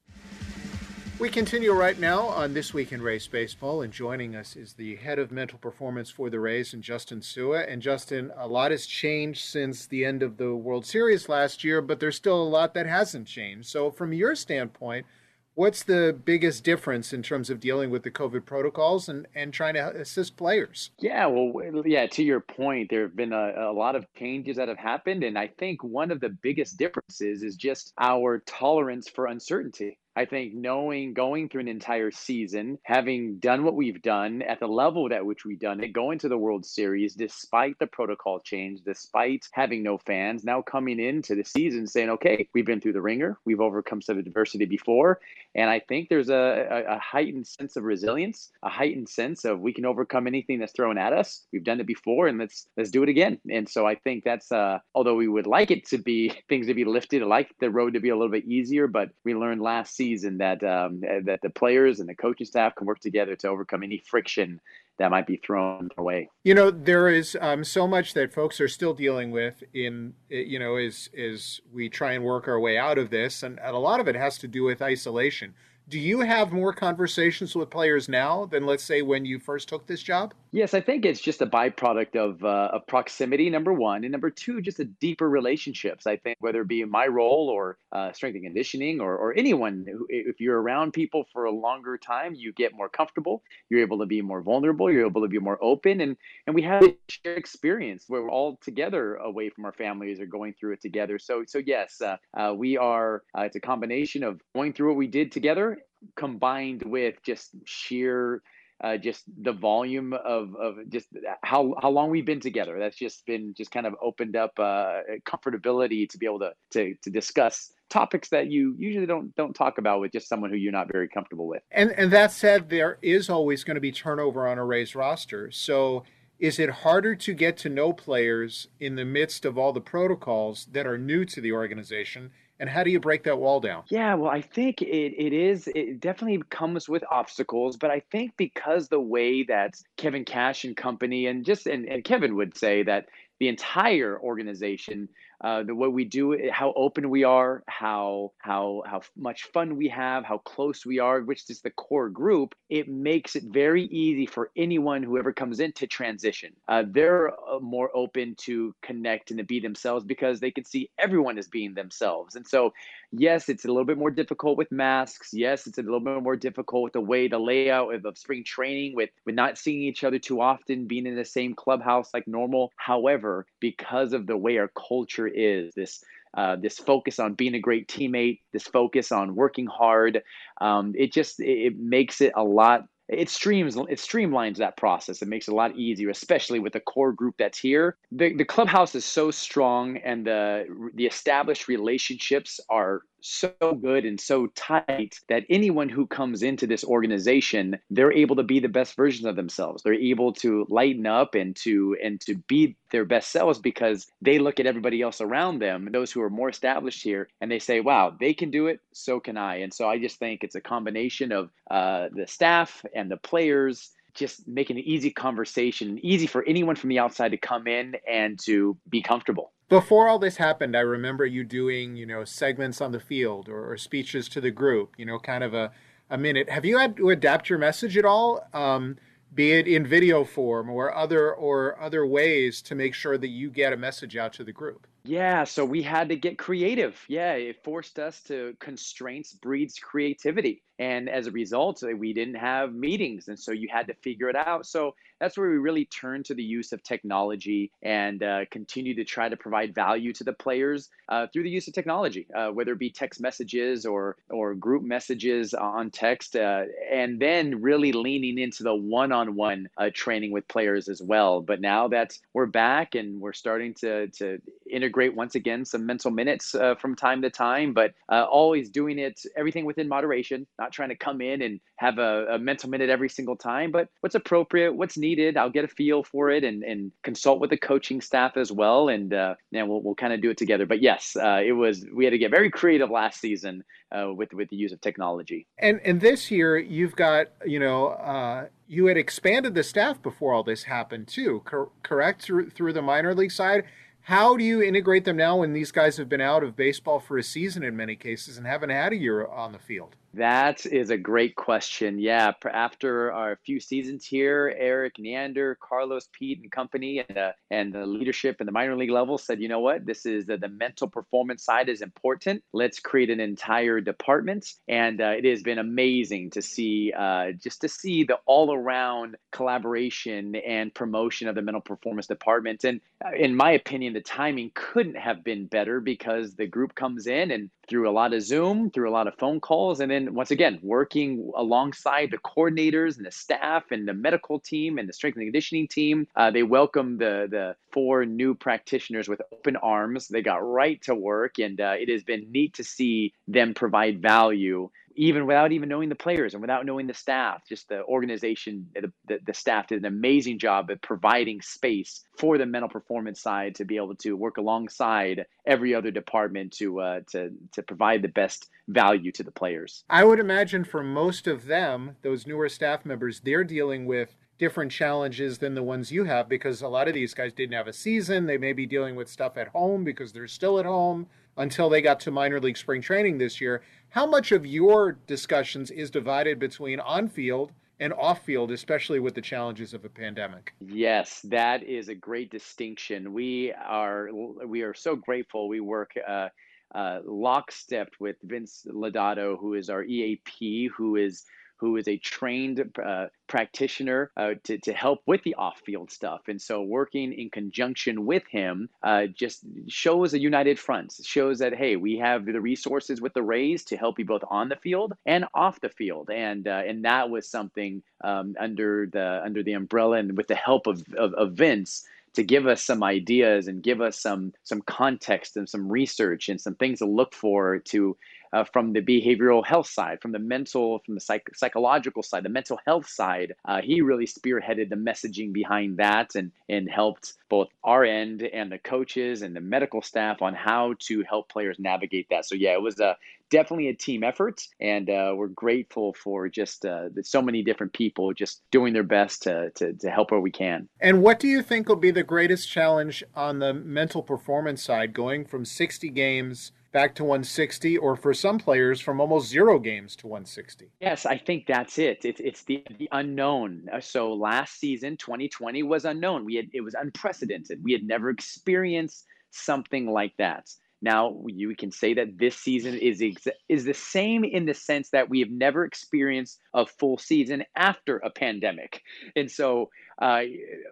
We continue right now on This Week in Rays Baseball, and joining us is the head of mental performance for the Rays, and Justin Su'a. And Justin, a lot has changed since the end of the World Series last year, but there's still a lot that hasn't changed. So, from your standpoint, What's the biggest difference in terms of dealing with the COVID protocols and, and trying to assist players? Yeah, well, yeah, to your point, there have been a, a lot of changes that have happened. And I think one of the biggest differences is just our tolerance for uncertainty. I think knowing going through an entire season, having done what we've done at the level at which we've done it, going to the World Series despite the protocol change, despite having no fans, now coming into the season saying, okay, we've been through the ringer, we've overcome some adversity before. And I think there's a, a, a heightened sense of resilience, a heightened sense of we can overcome anything that's thrown at us. We've done it before and let's let's do it again. And so I think that's uh, although we would like it to be things to be lifted, like the road to be a little bit easier, but we learned last season that um, eh, that the players and the coaching staff can work together to overcome any friction that might be thrown away. You know, there is um, so much that folks are still dealing with in eh, you know as as we try and work our way out of this, and, and a lot of it has to do with isolation. Do you have more conversations with players now than, let's say, when you first took this job? Yes, I think it's just a byproduct of, uh, of proximity, number one. And number two, just a deeper relationships. I think whether it be my role or uh, strength and conditioning or, or anyone, if you're around people for a longer time, you get more comfortable. You're able to be more vulnerable. You're able to be more open. And, and we have a shared experience where we're all together away from our families or going through it together. So, so yes, uh, uh we are, uh, it's a combination of going through what we did together combined with just sheer uh, just the volume of, of just how, how long we've been together. That's just been just kind of opened up uh, comfortability to be able to, to, to discuss topics that you usually don't don't talk about with just someone who you're not very comfortable with. And and that said, there is always going to be turnover on a Rays roster. So is it harder to get to know players in the midst of all the protocols that are new to the organization? And how do you break that wall down? Yeah, well, I think it, it is, it definitely comes with obstacles, but I think because the way that Kevin Cash and company, and just, and, and Kevin would say that the entire organization uh, the way we do how open we are, how how how much fun we have, how close we are, which is the core group. It makes it very easy for anyone who ever comes in to transition. Uh, they're uh, more open to connect and to be themselves because they can see everyone as being themselves. And so, yes, it's a little bit more difficult with masks. Yes, it's a little bit more difficult with the way the layout of, of spring training, with with not seeing each other too often, being in the same clubhouse like normal. However, because of the way our culture is this uh, this focus on being a great teammate, this focus on working hard. Um, it just it makes it a lot. It streams it streamlines that process. It makes it a lot easier, especially with the core group that's here. The the clubhouse is so strong, and the the established relationships are so good and so tight that anyone who comes into this organization they're able to be the best versions of themselves. They're able to lighten up and to and to be their best selves because they look at everybody else around them those who are more established here and they say wow they can do it so can i. And so i just think it's a combination of uh, the staff and the players just making an easy conversation easy for anyone from the outside to come in and to be comfortable before all this happened, I remember you doing, you know, segments on the field or, or speeches to the group, you know, kind of a, a minute. Have you had to adapt your message at all um, be it in video form or other or other ways to make sure that you get a message out to the group? Yeah, so we had to get creative. Yeah, it forced us to constraints breeds creativity. And as a result, uh, we didn't have meetings. And so you had to figure it out. So that's where we really turned to the use of technology and uh, continue to try to provide value to the players uh, through the use of technology, uh, whether it be text messages or, or group messages on text. Uh, and then really leaning into the one on one training with players as well. But now that we're back and we're starting to, to integrate once again some mental minutes uh, from time to time, but always doing it, everything within moderation, not trying to come in and have a, a, mental minute every single time, but what's appropriate, what's needed. I'll get a feel for it and, and consult with the coaching staff as well. And, uh, we'll, we'll kind of do it together. But yes, uh, it was, we had to get very creative last season uh, with, with the use of technology. And, and this year you've got, you know, uh, you had expanded the staff before all this happened too, cor- correct? Through, through the minor league side. How do you integrate them now when these guys have been out of baseball for a season in many cases and haven't had a year on the field? That is a great question. Yeah, after our few seasons here, Erik Neander, Carlos Pete, and company, and uh, and the leadership in the minor league level said, you know what, this is uh, the mental performance side is important. Let's create an entire department, and uh, it has been amazing to see uh, just to see the all around collaboration and promotion of the mental performance department. And uh, in my opinion, the timing couldn't have been better because the group comes in and through a lot of Zoom, through a lot of phone calls, and then once again, working alongside the coordinators and the staff and the medical team and the strength and conditioning team. Uh, they welcomed the, the four new practitioners with open arms. They got right to work, and uh, it has been neat to see them provide value even without even knowing the players and without knowing the staff, just the organization, the, the, the, staff did an amazing job at providing space for the mental performance side to be able to work alongside every other department to uh, to to provide the best value to the players. I would imagine for most of them, those newer staff members, they're dealing with different challenges than the ones you have because a lot of these guys didn't have a season. They may be dealing with stuff at home because they're still at home until they got to minor league spring training this year. How much of your discussions is divided between on field and off field, especially with the challenges of a pandemic? Yes, that is a great distinction. We are we are so grateful. We work. Uh, uh, lockstep with Vince Lodato, who is our EAP, who is who is a trained uh, practitioner uh, to, to help with the off field stuff. And so, working in conjunction with him uh, just shows a united front, shows that, hey, we have the resources with the Rays to help you both on the field and off the field. And, uh, and that was something um, under, the, under the umbrella and with the help of, of, of Vince to give us some ideas and give us some some context and some research and some things to look for to uh, from the behavioral health side, from the mental, from the psych- psychological side, the mental health side. Uh, he really spearheaded the messaging behind that and, and helped both our end and the coaches and the medical staff on how to help players navigate that. So, yeah, it was a definitely a team effort, and uh, we're grateful for just uh, so many different people just doing their best to, to, to help where we can. And what do you think will be the greatest challenge on the mental performance side, going from 60 games back to 160, or for some players from almost zero games to 160? Yes, I think that's it. It's it's the the unknown. Uh, so last season, 2020 was unknown. We had it was unprecedented. We had never experienced something like that. Now you can say that this season is ex- is the same in the sense that we have never experienced a full season after a pandemic, and so uh,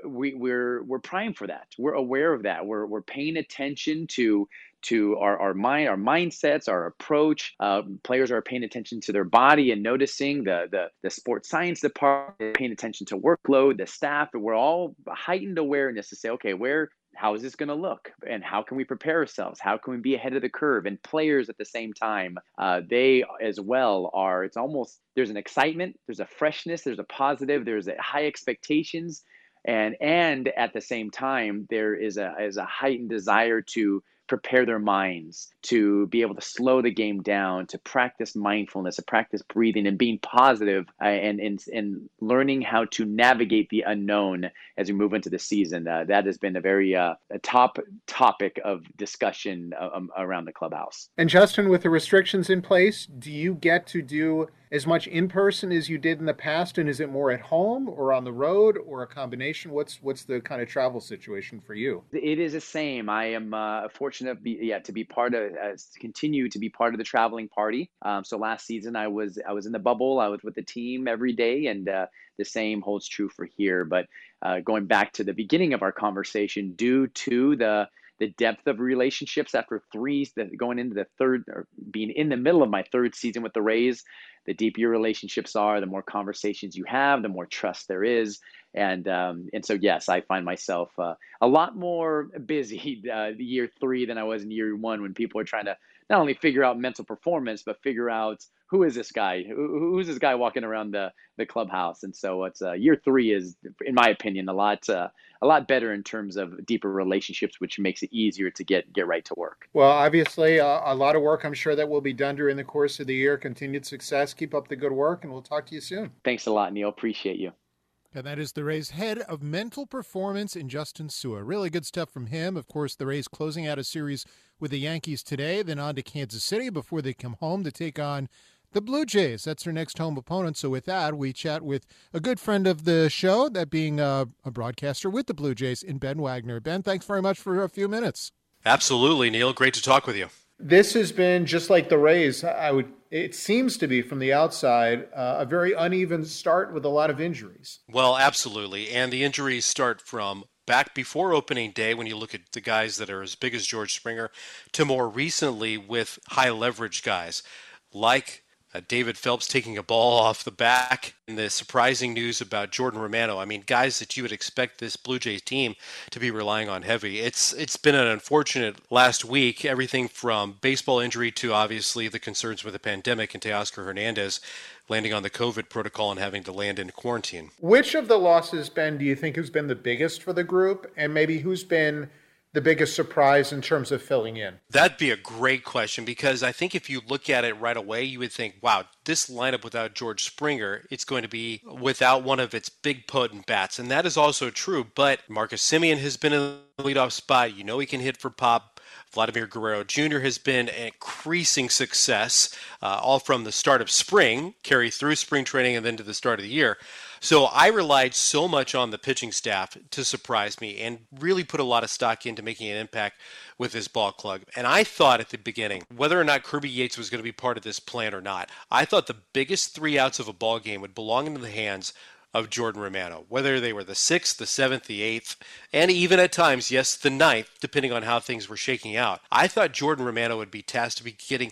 we, we're we're primed for that. We're aware of that. We're we're paying attention to to our, our mind, our mindsets, our approach. Uh, players are paying attention to their body and noticing the, the, the sports science department, paying attention to workload, the staff. We're all heightened awareness to say, okay, where how is this going to look? And how can we prepare ourselves? How can we be ahead of the curve? And players at the same time uh, they as well are it's almost there's an excitement there's a freshness there's a positive there's a high expectations. And and at the same time there is a is a heightened desire to prepare their minds to be able to slow the game down, to practice mindfulness, to practice breathing and being positive, uh, and, and, and learning how to navigate the unknown as we move into the season. Uh, that has been a very uh, a top topic of discussion uh, um, around the clubhouse. And Justin, with the restrictions in place, do you get to do as much in person as you did in the past, and is it more at home or on the road or a combination? What's what's the kind of travel situation for you? It is the same. I am uh, fortunate, be, yeah, to be part of, uh, continue to be part of the traveling party. Um, so last season I was I was in the bubble. I was with the team every day, and uh, the same holds true for here. But uh, going back to the beginning of our conversation, due to the the depth of relationships after three, going into the third, or being in the middle of my third season with the Rays, the deeper your relationships are, the more conversations you have, the more trust there is, and um, and so yes, I find myself uh, a lot more busy uh, year three than I was in year one when people are trying to not only figure out mental performance but figure out who is this guy? Who, who's this guy walking around the, the clubhouse? And so it's uh, year three is, in my opinion, a lot uh, a lot better in terms of deeper relationships, which makes it easier to get get right to work. Well, obviously, uh, a lot of work I'm sure that will be done during the course of the year. Continued success. Keep up the good work, and we'll talk to you soon. Thanks a lot, Neil. Appreciate you. And that is the Rays head of mental performance in Justin Su'a. Really good stuff from him. Of course, the Rays closing out a series with the Yankees today, then on to Kansas City before they come home to take on the Blue Jays. That's their next home opponent. So with that, we chat with a good friend of the show, that being a, a broadcaster with the Blue Jays in Ben Wagner. Ben, thanks very much for a few minutes. Absolutely, Neil. Great to talk with you. This has been just like the Rays. I would. It seems to be from the outside uh, a very uneven start with a lot of injuries. Well, absolutely, and the injuries start from back before opening day when you look at the guys that are as big as George Springer to more recently with high leverage guys like uh, David Phelps taking a ball off the back, and the surprising news about Jordan Romano. I mean, guys that you would expect this Blue Jays team to be relying on heavy. It's it's been an unfortunate last week. Everything from baseball injury to obviously the concerns with the pandemic and Teoscar Hernandez landing on the COVID protocol and having to land in quarantine. Which of the losses, Ben, do you think has been the biggest for the group, and maybe who's been the biggest surprise in terms of filling in? That'd be a great question because I think if you look at it right away, you would think, wow, this lineup without George Springer, it's going to be without one of its big potent bats. And that is also true. But Marcus Semien has been in the leadoff spot. You know he can hit for pop. Vladimir Guerrero Jr. has been an increasing success, uh, all from the start of spring, carry through spring training, and then to the start of the year. So I relied so much on the pitching staff to surprise me and really put a lot of stock into making an impact with this ball club. And I thought at the beginning, whether or not Kirby Yates was going to be part of this plan or not, I thought the biggest three outs of a ball game would belong into the hands of Jordan Romano, whether they were the sixth, the seventh, the eighth, and even at times, yes, the ninth, depending on how things were shaking out. I thought Jordan Romano would be tasked to be getting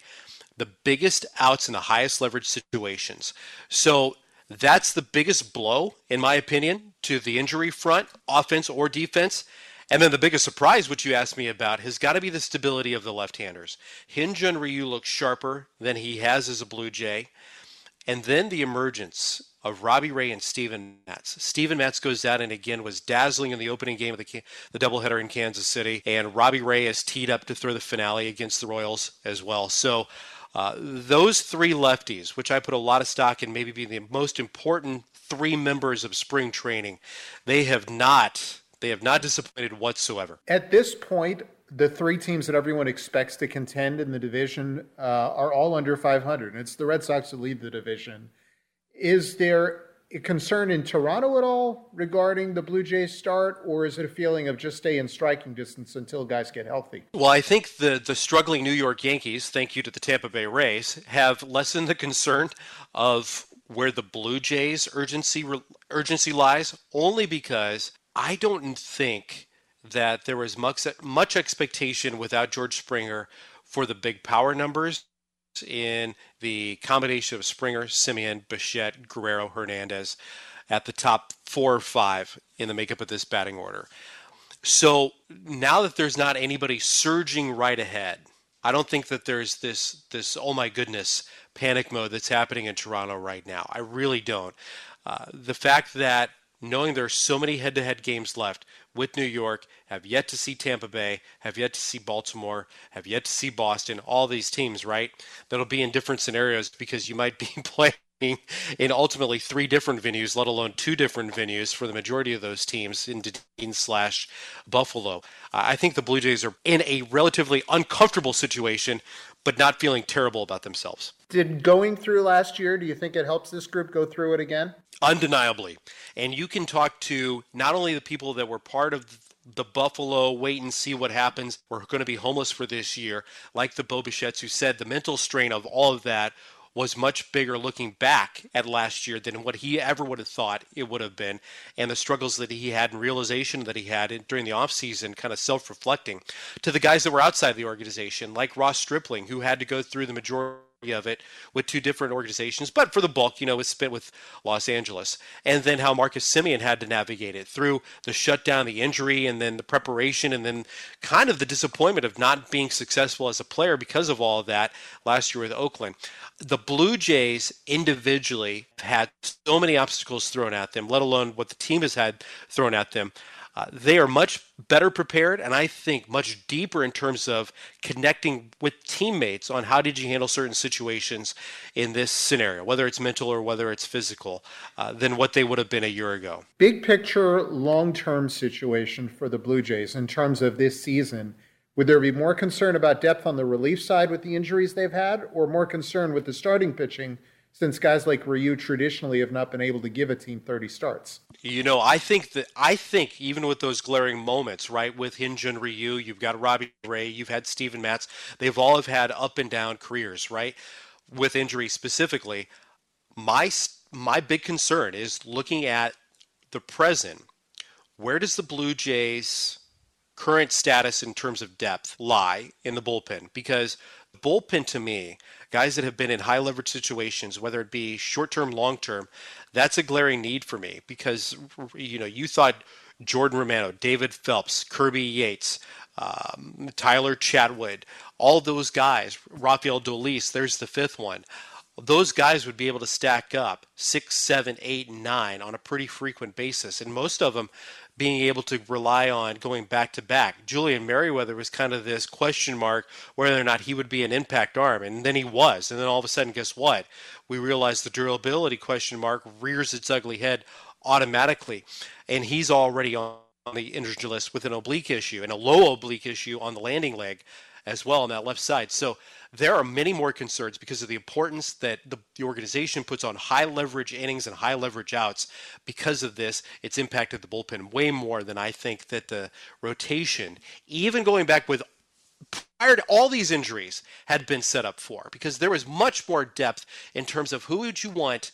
the biggest outs in the highest leverage situations. So that's the biggest blow, in my opinion, to the injury front, offense or defense. And then the biggest surprise, which you asked me about, has got to be the stability of the left-handers. Hyun-Jin Ryu looks sharper than he has as a Blue Jay. And then the emergence of Robbie Ray and Steven Matz. Steven Matz goes out and again was dazzling in the opening game of the the doubleheader in Kansas City, and Robbie Ray is teed up to throw the finale against the Royals as well. So uh, those three lefties, which I put a lot of stock in, maybe being the most important three members of spring training, they have not they have not disappointed whatsoever. At this point, the three teams that everyone expects to contend in the division uh, are all under 500. And it's the Red Sox that lead the division. Is there concern in Toronto at all regarding the Blue Jays start, or is it a feeling of just stay in striking distance until guys get healthy? Well, I think the the struggling New York Yankees, thank you to the Tampa Bay Rays, have lessened the concern of where the Blue Jays urgency urgency lies, only because I don't think that there was much much expectation without George Springer for the big power numbers in the combination of Springer, Semien, Bichette, Guerrero, Hernandez at the top four or five in the makeup of this batting order. So now that there's not anybody surging right ahead, I don't think that there's this this oh my goodness panic mode that's happening in Toronto right now. I really don't. Uh, the fact that knowing there are so many head-to-head games left with New York, have yet to see Tampa Bay, have yet to see Baltimore, have yet to see Boston, all these teams, right? That'll be in different scenarios because you might be playing in ultimately three different venues, let alone two different venues for the majority of those teams in Dunedin slash Buffalo. I think the Blue Jays are in a relatively uncomfortable situation, but not feeling terrible about themselves. Did going through last year, do you think it helps this group go through it again? Undeniably. And you can talk to not only the people that were part of the Buffalo wait and see what happens. We're going to be homeless for this year, like the Bo Bichettes who said the mental strain of all of that was much bigger looking back at last year than what he ever would have thought it would have been. And the struggles that he had and realization that he had during the offseason kind of self-reflecting. To the guys that were outside the organization like ross stripling who had to go through the majority of it with two different organizations, but for the bulk, you know, it's spent with Los Angeles. And then how Marcus Semien had to navigate it through the shutdown, the injury, and then the preparation, and then kind of the disappointment of not being successful as a player because of all of that last year with Oakland. The Blue Jays individually had so many obstacles thrown at them, let alone what the team has had thrown at them. Uh, they are much better prepared and I think much deeper in terms of connecting with teammates on how did you handle certain situations in this scenario, whether it's mental or whether it's physical, uh, than what they would have been a year ago. Big picture, long term situation for the Blue Jays in terms of this season. Would there be more concern about depth on the relief side with the injuries they've had, or more concern with the starting pitching since guys like Ryu traditionally have not been able to give a team 30 starts? You know, I think that I think even with those glaring moments, right, with Hyun-jin Ryu, you've got Robbie Ray, you've had Steven Matz, they've all have had up and down careers, right, with injury specifically. My my big concern is looking at the present. Where does the Blue Jays current status in terms of depth lie in the bullpen? Because bullpen to me, guys that have been in high leverage situations, whether it be short term, long term, that's a glaring need for me because you know you thought Jordan Romano, David Phelps, Kirby Yates, um, Tyler Chatwood, all those guys, Rafael Dolis, there's the fifth one. Those guys would be able to stack up six, seven, eight, nine on a pretty frequent basis, and most of them being able to rely on going back to back. Julian Merryweather was kind of this question mark whether or not he would be an impact arm, and then he was. And then all of a sudden, guess what? We realized the durability question mark rears its ugly head automatically, and he's already on the injury list with an oblique issue and a low oblique issue on the landing leg as well on that left side. So there are many more concerns because of the importance that the, the organization puts on high leverage innings and high leverage outs. Because of this, it's impacted the bullpen way more than I think that the rotation, even going back with prior to all these injuries, had been set up for because there was much more depth in terms of who would you want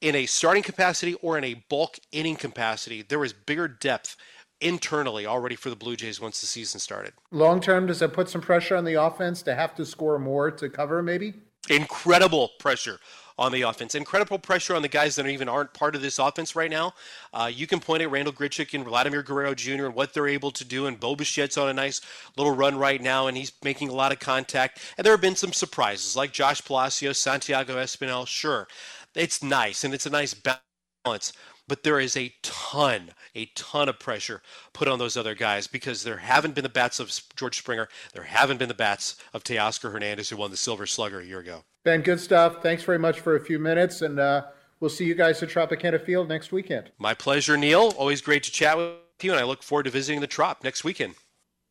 in a starting capacity or in a bulk inning capacity. There was bigger depth internally already for the Blue Jays once the season started. Long term, does that put some pressure on the offense to have to score more to cover, maybe? Incredible pressure on the offense. Incredible pressure on the guys that even aren't part of this offense right now. Uh, you can point at Randall Grichuk and Vladimir Guerrero Jr. and what they're able to do, and Bo Bichette's on a nice little run right now, and he's making a lot of contact. And there have been some surprises, like Josh Palacios, Santiago Espinal. Sure, it's nice, and it's a nice balance but there is a ton, a ton of pressure put on those other guys because there haven't been the bats of George Springer. There haven't been the bats of Teoscar Hernandez, who won the Silver Slugger a year ago. Ben, good stuff. Thanks very much for a few minutes, and uh, we'll see you guys at Tropicana Field next weekend. My pleasure, Neil. Always great to chat with you, and I look forward to visiting the Trop next weekend.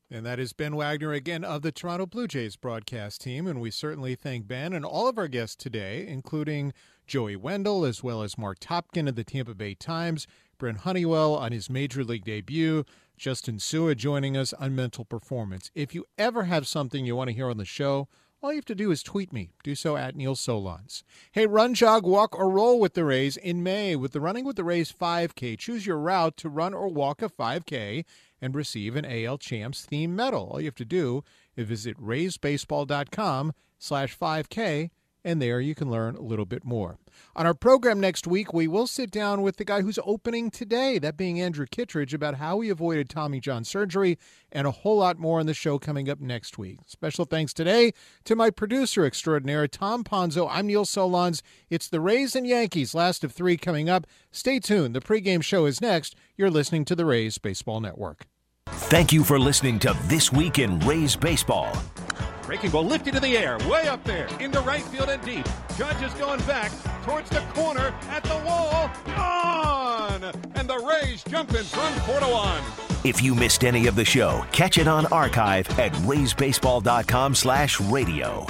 And that is Ben Wagner again of the Toronto Blue Jays broadcast team. And we certainly thank Ben and all of our guests today, including Joey Wendle, as well as Marc Topkin of the Tampa Bay Times, Brent Honeywell on his major league debut, Justin Su'a joining us on mental performance. If you ever have something you want to hear on the show, all you have to do is tweet me. Do so at Neil Solondz. Hey, run, jog, walk, or roll with the Rays in May with the Running with the Rays 5K. Choose your route to run or walk a 5K and receive an AL Champs theme medal. All you have to do is visit raysbaseball.com slash 5K and there you can learn a little bit more. On our program next week, we will sit down with the guy who's opening today, that being Andrew Kittredge, about how he avoided Tommy John surgery and a whole lot more on the show coming up next week. Special thanks today to my producer extraordinaire, Tom Ponzo. I'm Neil Solondz. It's the Rays and Yankees, last of three coming up. Stay tuned. The pregame show is next. You're listening to the Rays Baseball Network. Thank you for listening to This Week in Rays Baseball. Breaking ball lifted in the air, way up there, into right field and deep. Judge is going back towards the corner, at the wall, gone! And the Rays jump in front, 4 to 1. If you missed any of the show, catch it on archive at raysbaseball.com slash radio.